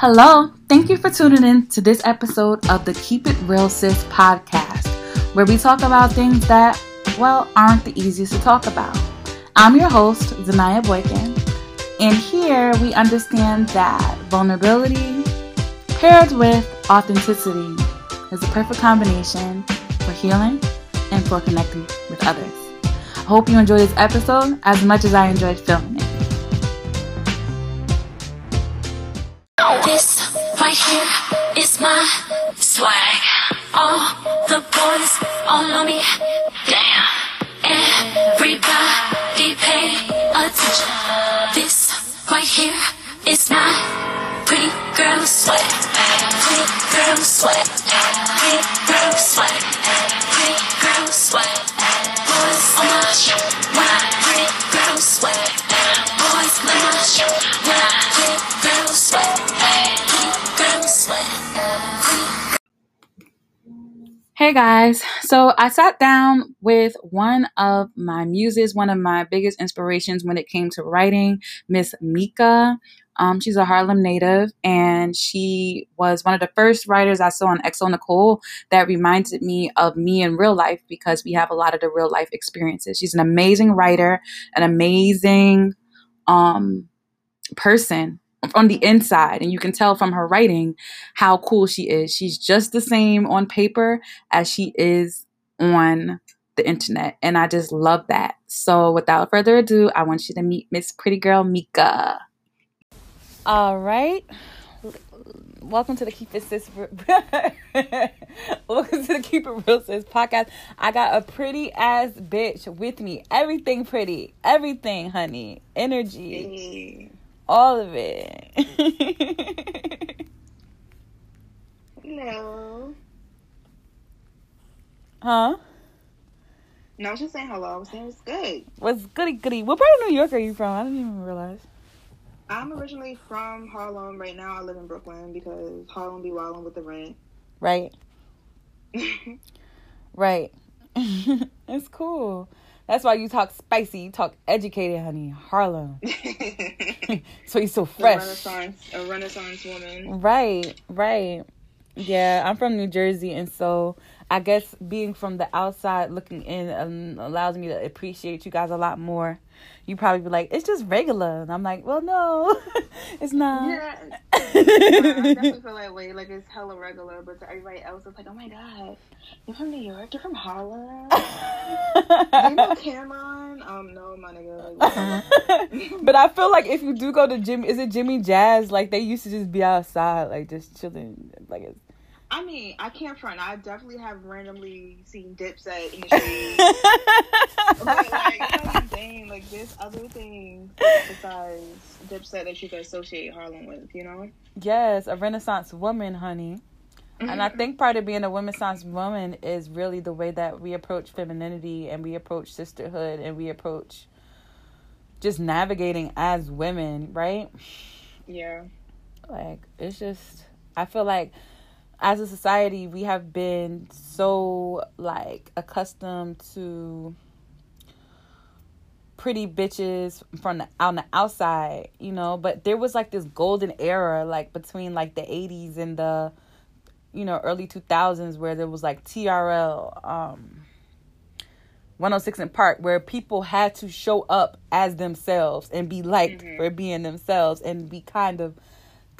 Hello, thank you for tuning in to this episode of the Keep It Real Sis podcast, where we talk about things that, well, aren't the easiest to talk about. I'm your host, Zanaya Boykin, and here we understand that vulnerability paired with authenticity is the perfect combination for healing and for connecting with others. I hope you enjoyed this episode as much as I enjoyed filming it. This right here is my swag. All the boys all on me. Damn. Everybody pay attention. This right here is my pretty girl swag. Pretty girl swag. Pretty girl swag. Pretty girl swag. Guys, so I sat down with one of my muses, one of my biggest inspirations when it came to writing, Miss Mika. Um, she's a Harlem native, and she was one of the first writers I saw on xoNecole that reminded me of me in real life because we have a lot of the real life experiences. She's an amazing writer, an amazing um, person on the inside and you can tell from her writing how cool she is. She's just the same on paper as she is on the internet and I just love that. So without further ado, I want you to meet Miss Pretty Girl Mika. All right. Welcome to the Keep It Sis Welcome to the Keep It Real Sis podcast. I got a pretty ass bitch with me. Everything pretty. Everything, honey. Energy. All of it. Hello. huh? No, I was just saying hello. I was saying it's good. What's goody goody? What part of New York are you from? I didn't even realize. I'm originally from Harlem. Right now, I live in Brooklyn because Harlem be wilding with the rent. Right. Right. it's cool. That's why you talk spicy. You talk educated, honey. Harlem. so you're so fresh. A. Renaissance, a Renaissance woman. Right, right. Yeah, I'm from New Jersey, and so I guess being from the outside looking in um, allows me to appreciate you guys a lot more. You probably be like, it's just regular, and I'm like, well, no, it's not. Yeah, I definitely feel that way. Like it's hella regular, but to everybody else, it's like, oh my god, you're from New York. You're from Harlem. you know Cameron? Um, no, my nigga. Like, but I feel like if you do go to Jimmy, is it Jimmy Jazz? Like they used to just be outside, like just chilling, like it's. I mean, I can't front. I definitely have randomly seen Dipset in the street. but like, you know what Like, there's other things besides Dipset that you can associate Harlem with, you know? Yes, a Renaissance woman, honey. And I mm-hmm. think part of being a Renaissance woman is really the way that we approach femininity and we approach sisterhood and we approach just navigating as women, right? Yeah. Like, it's just, I feel like as a society, we have been so, like, accustomed to pretty bitches from the on the outside, you know, but there was like this golden era like between like the 80s and the you know early 2000s where there was like TRL um 106 & Park where people had to show up as themselves and be liked Mhm. for being themselves and be kind of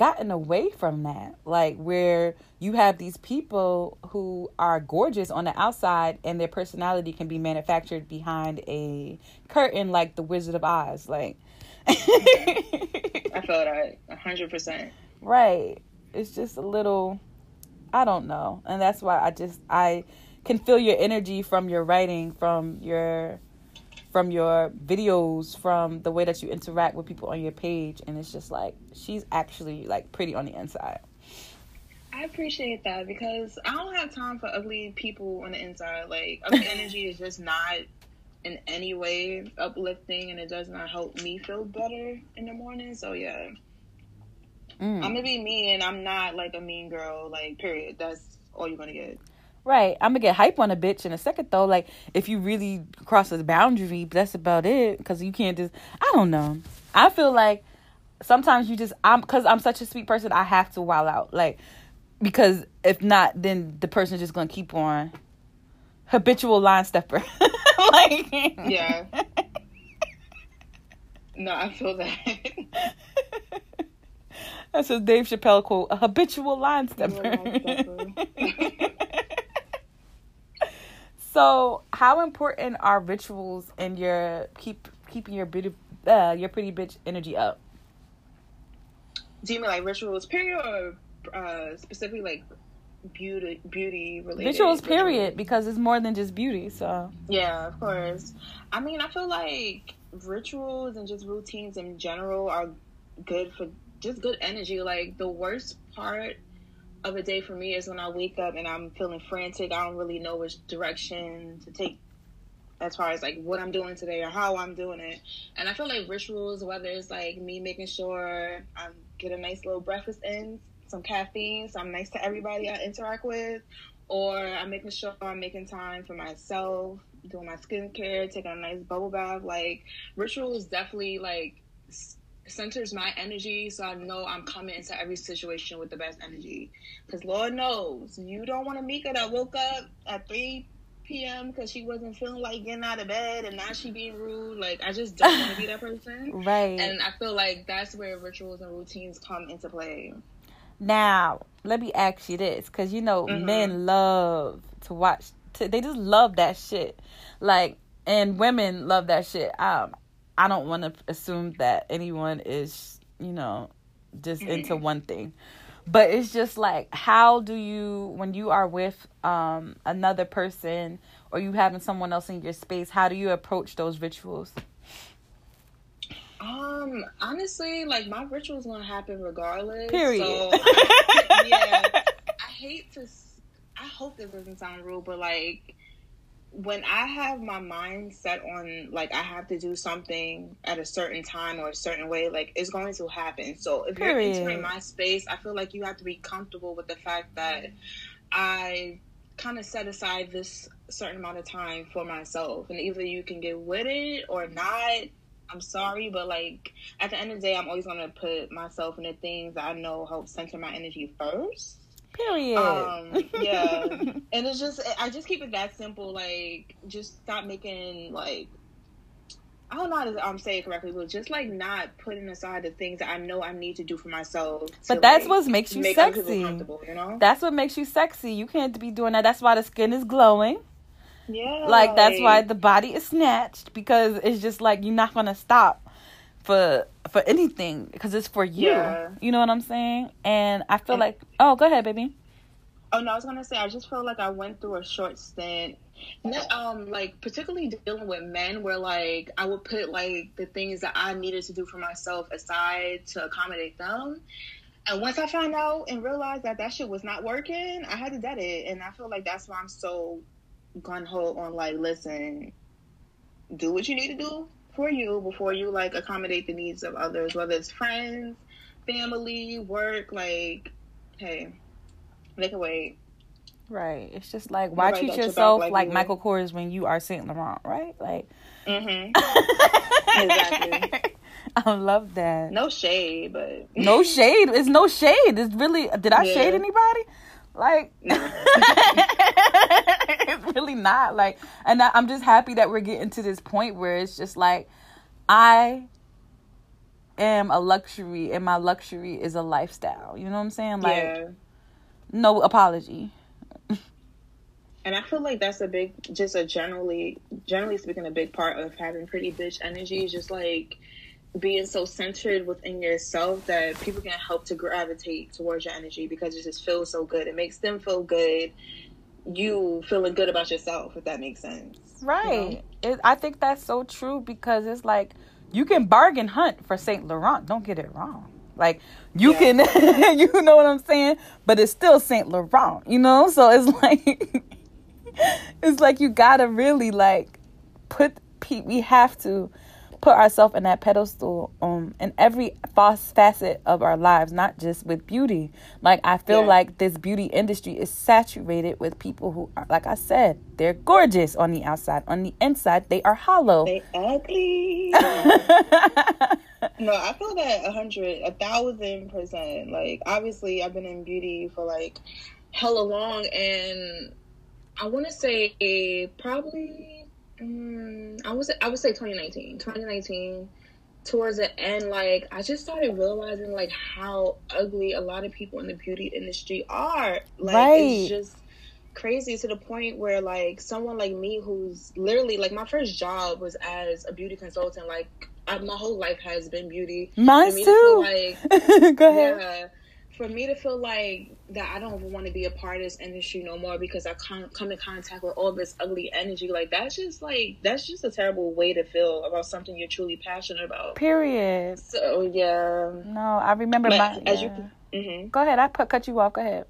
gotten away from that. Like where you have these people who are gorgeous on the outside and their personality can be manufactured behind a curtain like the wizard of oz. Like I feel that 100%. right. It's just a little i don't know. And that's why i just i can feel your energy from your writing from your from your videos from the way that you interact with people on your page and it's just like she's actually like pretty on the inside I appreciate that because I don't have time for ugly people on the inside. Like, ugly energy is just not in any way uplifting and it does not help me feel better in the morning. So, yeah. Mm. I'm gonna be me, and I'm not like a mean girl. Like, period. That's all you're gonna get. Right. I'm gonna get hype on a bitch in a second though. Like if you really cross the boundary, that's about it. Cause you can't just. I don't know. I feel like sometimes you just I'm because I'm such a sweet person. I have to wild out like because if not, then the person's just gonna keep on habitual line stepper. like Yeah. No, I feel that. That's a Dave Chappelle quote. A habitual line stepper. Line so, how important are rituals in your keep keeping your beauty, uh, your pretty bitch energy up? Do you mean like rituals, period, or uh, specifically like beauty, beauty related? Rituals, period, because it's more than just beauty. So, Yeah, of course. I mean, I feel like rituals and just routines in general are good for just good energy. Like the worst part of a day for me is when I wake up and I'm feeling frantic. I don't really know which direction to take as far as like what I'm doing today or how I'm doing it. And I feel like rituals, whether it's like me making sure I get a nice little breakfast in, some caffeine, so I'm nice to everybody I interact with, or I'm making sure I'm making time for myself, doing my skincare, taking a nice bubble bath. Like rituals definitely like centers my energy, so I know I'm coming into every situation with the best energy. Because Lord knows you don't want a Mika that woke up at three p.m. because she wasn't feeling like getting out of bed, and now she being rude. Like I just don't want to be that person. right. And I feel like that's where rituals and routines come into play. Now, let me ask you this, because you know Mhm. men love to watch. To, they just love that shit, like, and women love that shit. Um, I don't want to assume that anyone is, you know, just into one thing, but it's just like, how do you, when you are with um another person or you having someone else in your space, how do you approach those rituals? Um, honestly, like my ritual's gonna happen regardless. Period. So, yeah, I hate to. I hope this doesn't sound rude, but like when I have my mind set on like I have to do something at a certain time or a certain way, like it's going to happen. So if you're entering my space, I feel like you have to be comfortable with the fact that I kind of set aside this certain amount of time for myself, and either you can get with it or not. I'm sorry, but like at the end of the day, I'm always gonna put myself in the things that I know help center my energy first. Period. Um, yeah, and it's just I just keep it that simple. Like, just stop making like I don't know how to um, say it correctly, but just like not putting aside the things that I know I need to do for myself. But that's like, what makes you make sexy. You know? That's what makes you sexy. You can't be doing that. That's why the skin is glowing. yeah. Like that's why the body is snatched because it's just like you're not gonna stop for for anything because it's for you. Yeah. You know what I'm saying? And I feel And- like oh, go ahead, baby. Oh no, I was gonna say I just feel like I went through a short stint, um, like particularly dealing with men, where like I would put like the things that I needed to do for myself aside to accommodate them. And once I found out and realized that that shit was not working, I had to dead it. And I feel like that's why I'm so gun ho on like, listen, do what you need to do for you before you like accommodate the needs of others, whether it's friends, family, work. Like, hey, they can wait. Right. It's just like why Nobody treat got your back yourself like like. Michael Kors when you are Saint Laurent, right? Like Mm-hmm. Exactly. I love that. No shade, but No shade. It's no shade. It's really. Did I Yeah. shade anybody? Like, it's really not. Like, and I, I'm just happy that we're getting to this point where it's just like, I am a luxury, and my luxury is a lifestyle. You know what I'm saying? Like, yeah. no apology. And I feel like that's a big, just a generally, generally speaking, a big part of having pretty bitch energy is just like being so centered within yourself that people can help to gravitate towards your energy because it just feels so good. It makes them feel good. You feeling good about yourself, if that makes sense. Right. It, I think that's so true because it's like you can bargain hunt for Saint Laurent. Don't get it wrong. Like you Yeah. can, you know what I'm saying. But it's still Saint Laurent. You know. So it's like, it's like you gotta really like put. pe- We have to put ourselves in that pedestal um in every false facet of our lives, not just with beauty. Like I feel Yeah. like this beauty industry is saturated with people who are like I said, they're gorgeous on the outside. On the inside, they are hollow. They ugly. no, I feel that a hundred, a thousand percent. Like, obviously, I've been in beauty for like hella long, and I want to say probably, um, I would say, I would say 2019, 2019. Towards the end, like I just started realizing like how ugly a lot of people in the beauty industry are. Like Right. it's just crazy to the point where like someone like me who's literally like my first job was as a beauty consultant like I, my whole life has been beauty Mine for me to feel too. like Go ahead. yeah for me to feel like that I don't want to be a part of this industry no more because I con- come in contact with all this ugly energy like that's just like that's just a terrible way to feel about something you're truly passionate about Period. so yeah No, I remember But my. as you yeah. hmm Go ahead. I put cut you off. Go ahead.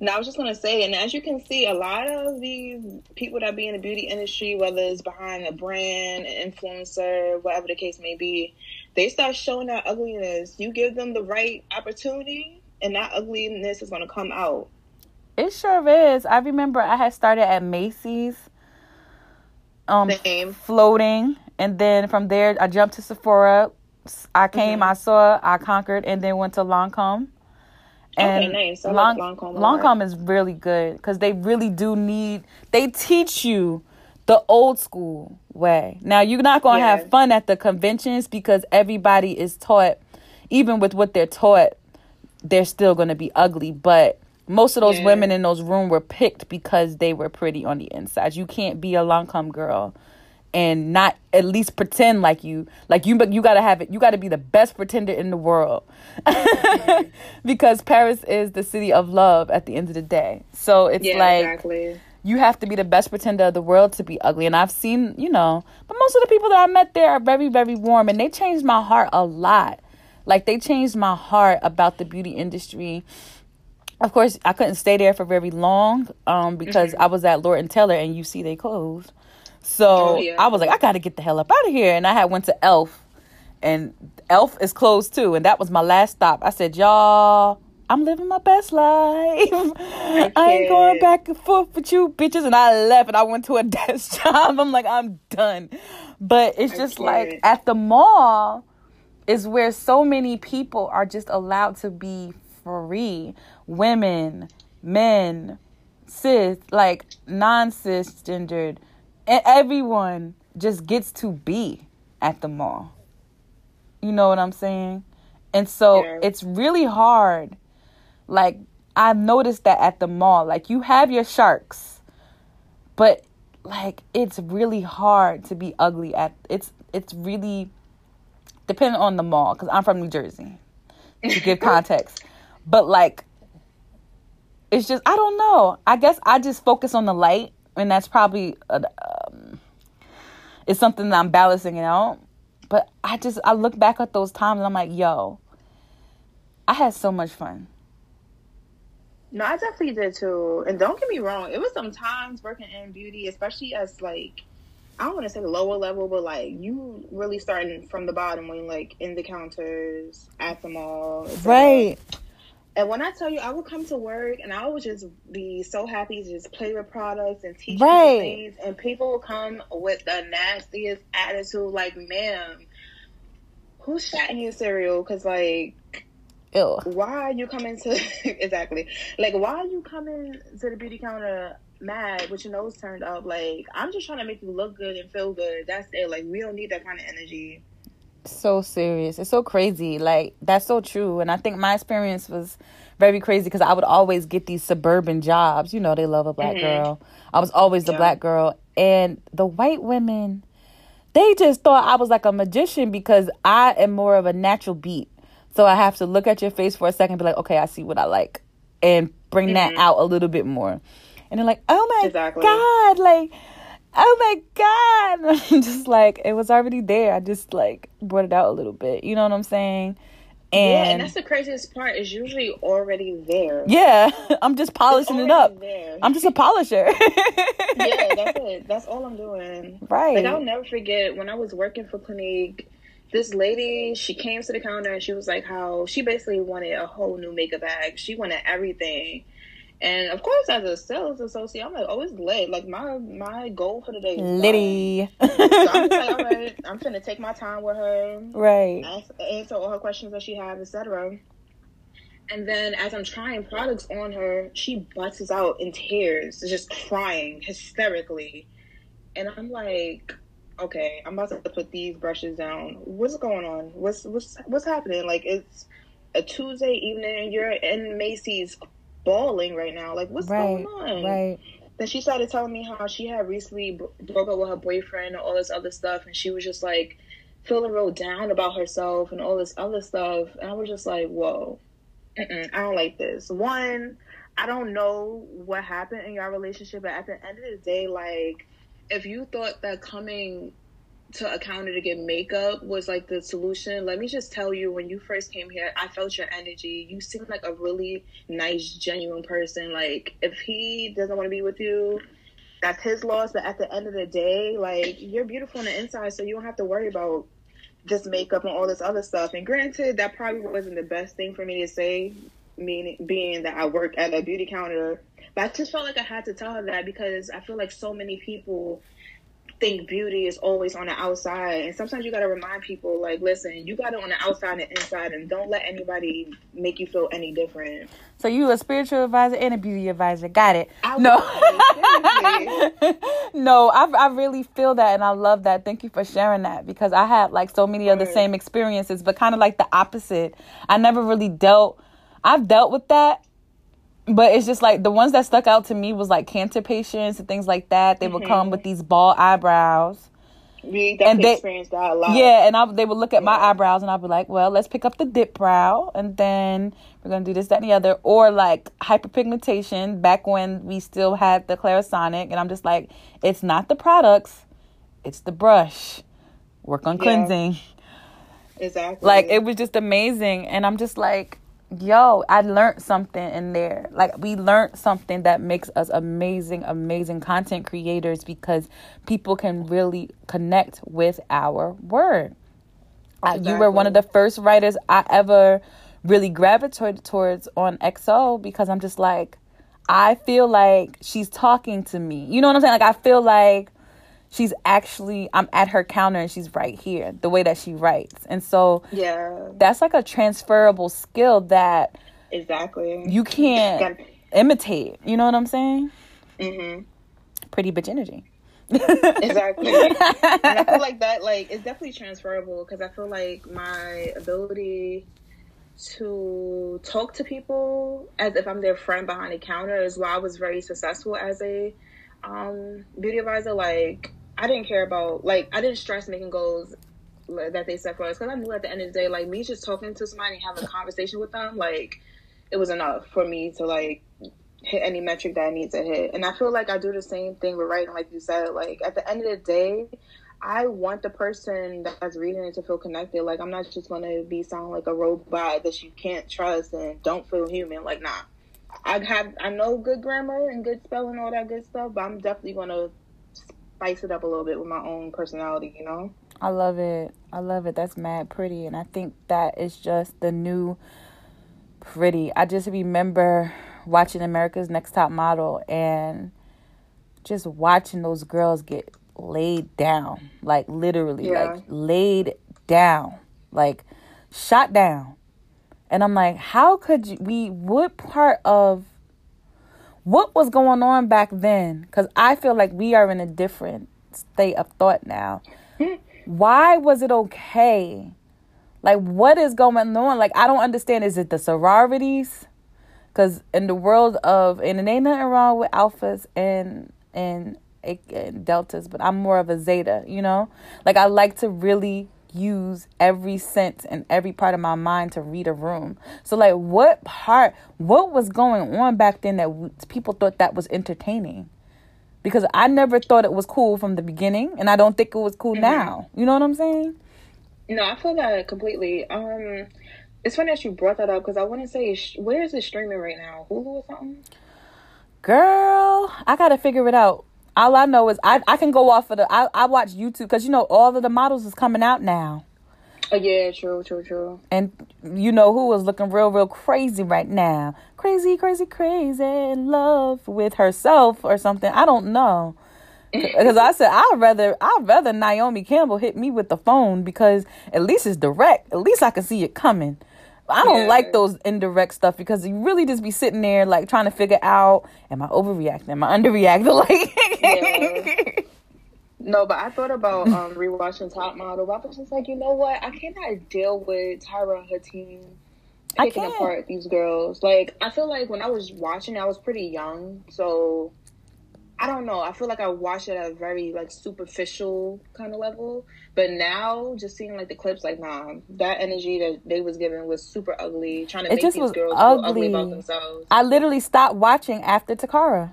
Now, I was just gonna say, and as you can see, a lot of these people that be in the beauty industry, whether it's behind a brand, an influencer, whatever the case may be, they start showing that ugliness. You give them the right opportunity, and that ugliness is gonna come out. It sure is. I remember I had started at Macy's, um, Same. floating, and then from there I jumped to Sephora. I came, Mm-hmm. I saw, I conquered, and then went to Lancome. Okay, nice. I like Lancome. Lancome is really good because they really do need. They teach you the old school way. Now you're not gonna Yeah. have fun at the conventions because everybody is taught, even with what they're taught, they're still gonna be ugly. But most of those Yeah. women in those rooms were picked because they were pretty on the inside. You can't be a long Lancome girl and not at least pretend like you like you but you got to have it you got to be the best pretender in the world because paris is the city of love at the end of the day so it's Yeah, like exactly. you have to be the best pretender of the world to be ugly and i've seen you know but most of the people that i met there are very very warm and they changed my heart a lot like they changed my heart about the beauty industry of course i couldn't stay there for very long um because Mm-hmm. i was at lord and taylor and you see they closed so Oh, yeah. I was like, I gotta get the hell up out of here. And I had went to Elf, and Elf is closed too. And that was my last stop. I said, y'all, I'm living my best life. I, ain't going back and forth with you bitches. And I left, and I went to a desk job. I'm like, I'm done. But it's I just like can't. at the mall is where so many people are just allowed to be free. Women, men, cis, like non cisgendered, and everyone just gets to be at the mall. You know what I'm saying? And so Yeah. it's really hard. Like I've noticed that at the mall, like you have your sharks, but like it's really hard to be ugly at it's it's really depending on the mall because I'm from New Jersey to give context. But like it's just I don't know. I guess I just focus on the light, and that's probably uh, um, it's something that I'm balancing it out. But I just I look back at those times and I'm like, yo, I had so much fun. No, I definitely did too. And don't get me wrong, it was some times working in beauty, especially as like I don't want to say lower level, but like you really starting from the bottom when like in the counters at the mall. Right. And when I tell you, I would come to work and I would just be so happy to just play with products and teach Right. people things. And people would come with the nastiest attitude, like, "Ma'am, who's shot in your cereal?" Because like Ew. why are you coming to exactly like why are you coming to the beauty counter mad with your nose turned up like i'm just trying to make you look good and feel good that's it like we don't need that kind of energy so serious. It's so crazy. Like that's so true. And I think my experience was very crazy because I would always get these suburban jobs. You know, they love a black Mhm. girl. I was always the Yeah. black girl, and the white women, they just thought I was like a magician because I am more of a natural beat. So I have to look at your face for a second, and be like, okay, I see what I like, and bring that Mhm. out a little bit more. And they're like, oh my Exactly. god, like oh my god I'm just like it was already there i just like brought it out a little bit you know what i'm saying yeah, and And that's the craziest part. Is usually already there. yeah, I'm just polishing it up. There. I'm just a polisher. yeah, that's it. That's all I'm doing. right. Like I'll never forget when I was working for Clinique. This lady, she came to the counter and she was like, "How she basically wanted a whole new makeup bag. She wanted everything." And of course, as a sales associate, I'm like, "Oh, it's lit." Like my my goal for the day. Liddy. So I'm just like, all right, I'm finna take my time with her, right. ask, answer all her questions that she has, etc. And then as I'm trying products on her, she busts out in tears, just crying hysterically. And I'm like, okay, I'm about to put these brushes down. What's going on? What's what's what's happening? Like it's a Tuesday evening and you're in Macy's bawling right now. Like what's Right. going on? Right. Then she started telling me how she had recently bro- broke up with her boyfriend and all this other stuff, and she was just like feeling real down about herself and all this other stuff. And I was just like, whoa, I don't like this. One, I don't know what happened in your relationship, but at the end of the day, like, if you thought that coming to a counter to get makeup was like the solution, let me just tell you, when you first came here, I felt your energy. You seemed like a really nice, genuine person. Like, if he doesn't want to be with you, that's his loss. But at the end of the day, like, you're beautiful on the inside, so you don't have to worry about just makeup and all this other stuff. And granted, that probably wasn't the best thing for me to say, meaning being that I work at a beauty counter. But I just felt like I had to tell her that because I feel like so many people think beauty is always on the outside. And sometimes you got to remind people, like, listen, you got it on the outside and inside, and don't let anybody make you feel any different. So you a spiritual advisor and a beauty advisor. Got it. I no. no, I, I really feel that and I love that. Thank you for sharing that because I had like so many of the same experiences, but kind of like the opposite. I never really dealt, I've dealt with that, but it's just like the ones that stuck out to me was like cancer patients and things like that. They would come mm-hmm. with these bald eyebrows. We definitely they- experienced that a lot. Yeah, and I, they would look at my eyebrows and I'd be like, well, let's pick up the dip brow and then we're going to do this, that, and the other. Or like hyperpigmentation back when we still had the Clarisonic. And I'm just like, it's not the products, it's the brush. Work on Yeah. cleansing. Exactly. Like, it was just amazing. And I'm just like, yo, I learned something in there. Like, we learned something that makes us amazing, amazing content creators because people can really connect with our word. Uh, You were one of the first writers I ever really gravitated towards on XO because I'm just like, I feel like she's talking to me. You know what I'm saying? Like, I feel like she's actually, I'm at her counter and she's right here, the way that she writes. And so yeah, that's like a transferable skill that exactly. you can't Got- imitate. You know what I'm saying? Mhm. Pretty bitch energy. exactly. and I feel like that, like, it's definitely transferable because I feel like my ability to talk to people as if I'm their friend behind the counter is why I was very successful as a um, beauty advisor. Like, I didn't care about, like, I didn't stress making goals that they set for us because I knew at the end of the day, like, me just talking to somebody and having a conversation with them, like, it was enough for me to, like, hit any metric that I need to hit. And I feel like I do the same thing with writing, like you said. Like at the end of the day, I want the person that's reading it to feel connected. Like I'm not just gonna be sounding like a robot that you can't trust and don't feel human. Like nah. I have I know good grammar and good spelling, and all that good stuff, but I'm definitely gonna spice it up a little bit with my own personality, you know? I love it. I love it. That's mad pretty. And I think that is just the new pretty. I just remember watching America's Next Top Model and just watching those girls get laid down. Like literally, Yeah. like laid down. Like shot down. And I'm like, how could you, we, what part of, what was going on back then? Because I feel like we are in a different state of thought now. Why was it okay? Like, what is going on? Like, I don't understand. Is it the sororities? Because in the world of, and it ain't nothing wrong with alphas and and, and deltas, but I'm more of a zeta. You know, like I like to really use every sense and every part of my mind to read a room. So, like, what part, what was going on back then that people thought that was entertaining? Because I never thought it was cool from the beginning, and I don't think it was cool now. You know what I'm saying? No, I feel that completely. Um, It's funny that you brought that up because I want to say, where is it streaming right now? Hulu or something? Girl, I gotta figure it out. All I know is I, I can go off of the I, I watch YouTube because you know all of the models is coming out now. Oh yeah, true, true, true. And you know who is looking real, real crazy right now? Crazy, crazy, crazy in love with herself or something. I don't know. Because I said I'd rather I'd rather Naomi Campbell hit me with the phone because at least it's direct. At least I can see it coming. I don't Yeah. like those indirect stuff because you really just be sitting there like trying to figure out am I overreacting? Am I underreacting? Like No, but I thought about um rewatching Top Model, but I was just like, you know what? I cannot deal with Tyra and her team I picking can't. apart these girls. Like, I feel like when I was watching, I was pretty young, so I don't know. I feel like I watched it at a very like superficial kind of level. But now, just seeing like the clips, like nah, that energy that they was giving was super ugly. Trying to It make just these was girls feel ugly ugly. about themselves. I literally stopped watching after Toccara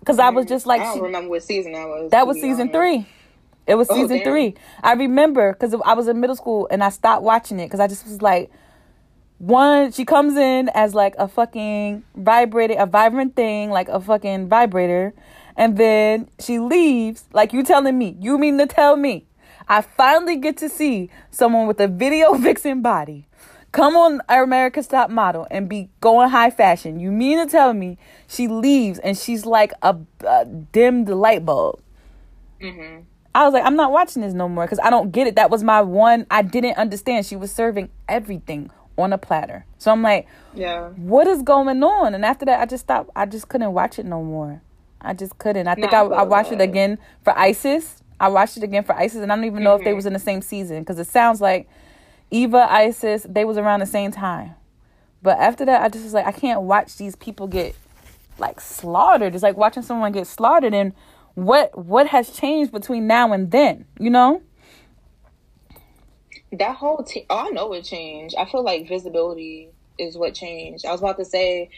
because I was just like I don't she, remember what season that was. That was season honest. three. It was Oh, season damn. three. I remember because I was in middle school and I stopped watching it because I just was like, one, she comes in as like a fucking vibrator, a vibrant thing, like a fucking vibrator. And then she leaves, like you telling me, you mean to tell me, I finally get to see someone with a video vixen body come on America's Top Model and be going high fashion. You mean to tell me she leaves and she's like a, a dimmed light bulb? Mm-hmm. I was like, I'm not watching this no more because I don't get it. That was my one. I didn't understand. She was serving everything on a platter. So I'm like, Yeah. what is going on? And after that, I just stopped. I just couldn't watch it no more. I just couldn't. I think I, I watched it again for Isis. I watched it again for Isis, and I don't even know if they mm-hmm. was in the same season because it sounds like Eva, Isis, they was around the same time. But after that, I just was like, I can't watch these people get like slaughtered. It's like watching someone get slaughtered. And what what has changed between now and then? You know? That whole team, oh, I know it changed. I feel like visibility is what changed. I was about to say,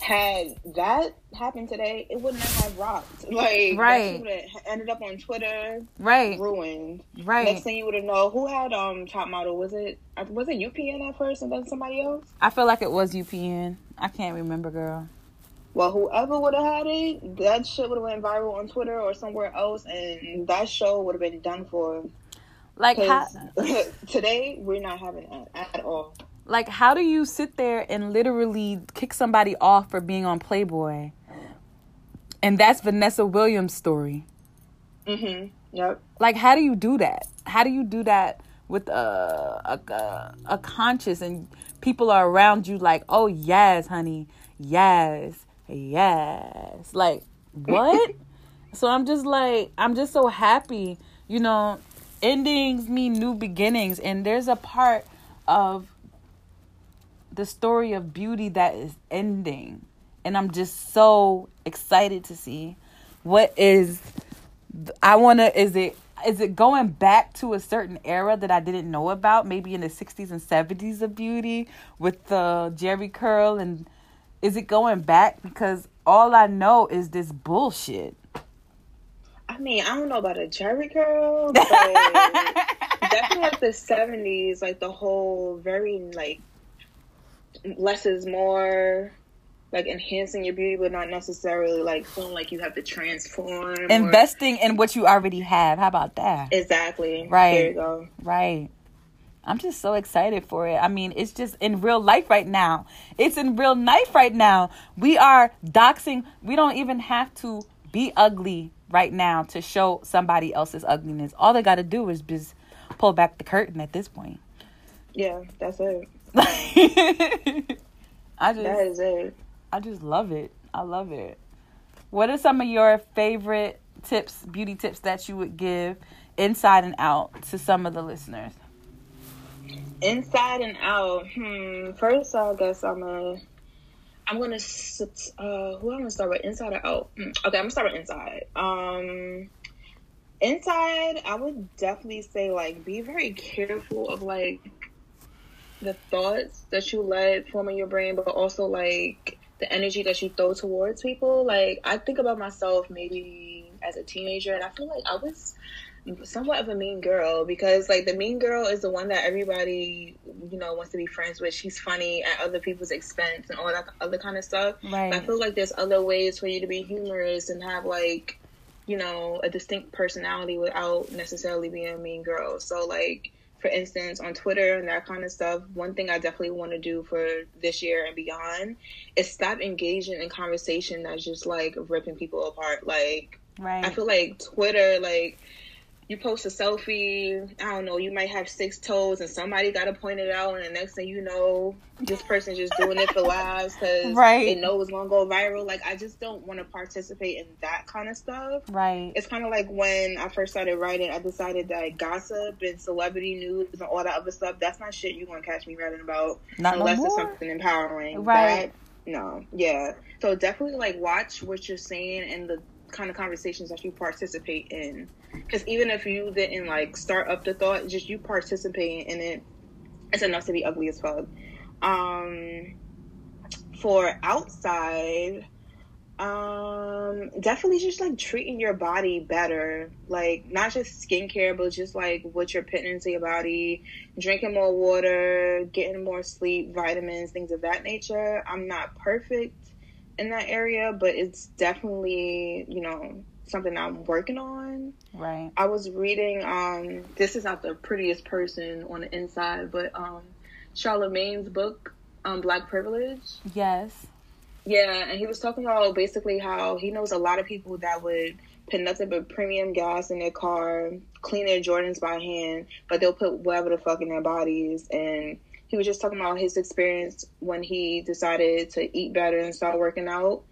had that happened today, it wouldn't have rocked. Like, Right. would ended up on Twitter, Right. ruined. Right. Next thing you would have known, who had um top model? Was it uh, was it UPN at first and then somebody else? I feel like it was UPN. I can't remember, girl. Well, whoever would have had it, that shit would have went viral on Twitter or somewhere else, and that show would have been done for. Like how today, we're not having that at all. Like how do you sit there and literally kick somebody off for being on Playboy? And that's Vanessa Williams' story. Mm-hmm. Yep. Like how do you do that? How do you do that with a a, a, a conscious and people are around you like, "Oh, yes, honey. Yes. Yes." Like, what? so I'm just like I'm just so happy, you know, endings mean new beginnings and there's a part of the story of beauty that is ending. And i'm just so excited to see what is i want to is it is it going back to a certain era that i didn't know about? Maybe in the 60s and 70s of beauty with the Jheri curl and is it going back? Because all i know is this bullshit. I mean, I don't know about a Jheri curl, but definitely like the seventies, like the whole very like less is more, like enhancing your beauty, but not necessarily like feeling like you have to transform. or- investing in what you already have how about that exactly. Right. There you go. Right. I'm just so excited for it. I mean, it's just in real life right now. It's in real life right now. We are doxing. We don't even have to be ugly right now to show somebody else's ugliness. All they got to do is just pull back the curtain at this point. Yeah, that's it. I just is it. I just love it. I love it. What are some of your favorite tips, beauty tips that you would give inside and out to some of the listeners? Inside and out. Hmm. First, I guess I'm a. I'm gonna. Uh, who I'm gonna start with? Inside or out? Hmm, Okay, I'm gonna start with inside. Um, inside, I would definitely say like be very careful of like the thoughts that you let form in your brain, but also like the energy that you throw towards people. Like I think about myself maybe as a teenager, and I feel like I was somewhat of a mean girl because like the mean girl is the one that everybody you know wants to be friends with. She's funny at other people's expense and all that other kind of stuff. Right. But I feel like there's other ways for you to be humorous and have like you know a distinct personality without necessarily being a mean girl. So like for instance, on Twitter and that kind of stuff, one thing I definitely want to do for this year and beyond is stop engaging in conversation that's just like ripping people apart. Like, Right. I feel like Twitter, like, you post a selfie, I don't know, you might have six toes and somebody got to point it out, and the next thing you know, this person's just doing it for laughs because Right. they know it's going to go viral. Like, I just don't want to participate in that kind of stuff right. it's kind of like when I first started writing, I decided that gossip and celebrity news and all that other stuff, that's not shit you're going to catch me writing about Not no unless it's something empowering. Right. That, no. Yeah. So definitely like watch what you're saying and the kind of conversations that you participate in. Because even if you didn't like start up the thought, just you participating in it, it's enough to be ugly as fuck. Um, for outside, um, definitely just like treating your body better. Like not just skincare, but just like what you're putting into your body, drinking more water, getting more sleep, vitamins, things of that nature. I'm not perfect in that area, but it's definitely, you know, something I'm working on. Right. I was reading um this is not the prettiest person on the inside, but um Charlemagne's book, um, Black Privilege. Yes. Yeah, and he was talking about basically how he knows a lot of people that would put nothing but premium gas in their car, clean their Jordans by hand, but they'll put whatever the fuck in their bodies. And he was just talking about his experience when he decided to eat better and start working out.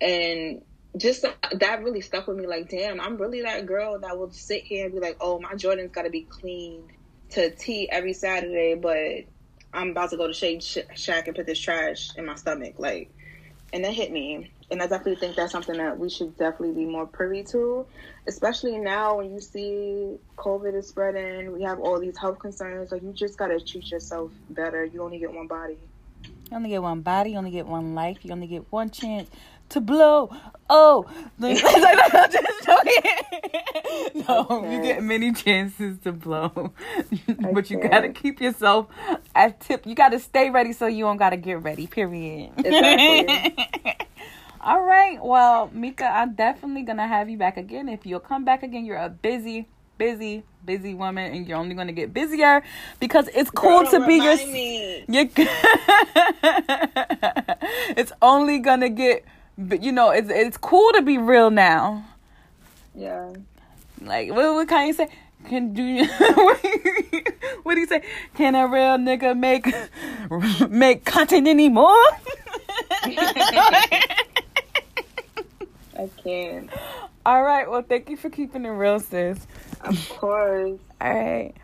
And just that really stuck with me like, damn, I'm really that girl that will sit here and be like, oh, my Jordans got to be cleaned to tea every Saturday, but I'm about to go to Shade Sh- Shack and put this trash in my stomach. Like, and that hit me. And I definitely think that's something that we should definitely be more privy to, especially now when you see COVID is spreading. We have all these health concerns. Like, you just got to treat yourself better. You only get one body. You only get one body. You only get one life. You only get one chance to blow. Oh, Like, I'm just joking. no, you get many chances to blow, but you gotta keep yourself at tip. You gotta stay ready so you don't gotta get ready. Period. Exactly. All right. Well, Mika, I'm definitely gonna have you back again. If you'll come back again, you're a busy, busy, busy woman, and you're only gonna get busier because it's cool Girl, to be your. You it's only gonna get, you know, it's it's cool to be real now. Yeah. Like what what can you say? Can do what do you say? Can a real nigga make make content anymore? I can. All right. Well, thank you for keeping it real, sis. Of course. All right.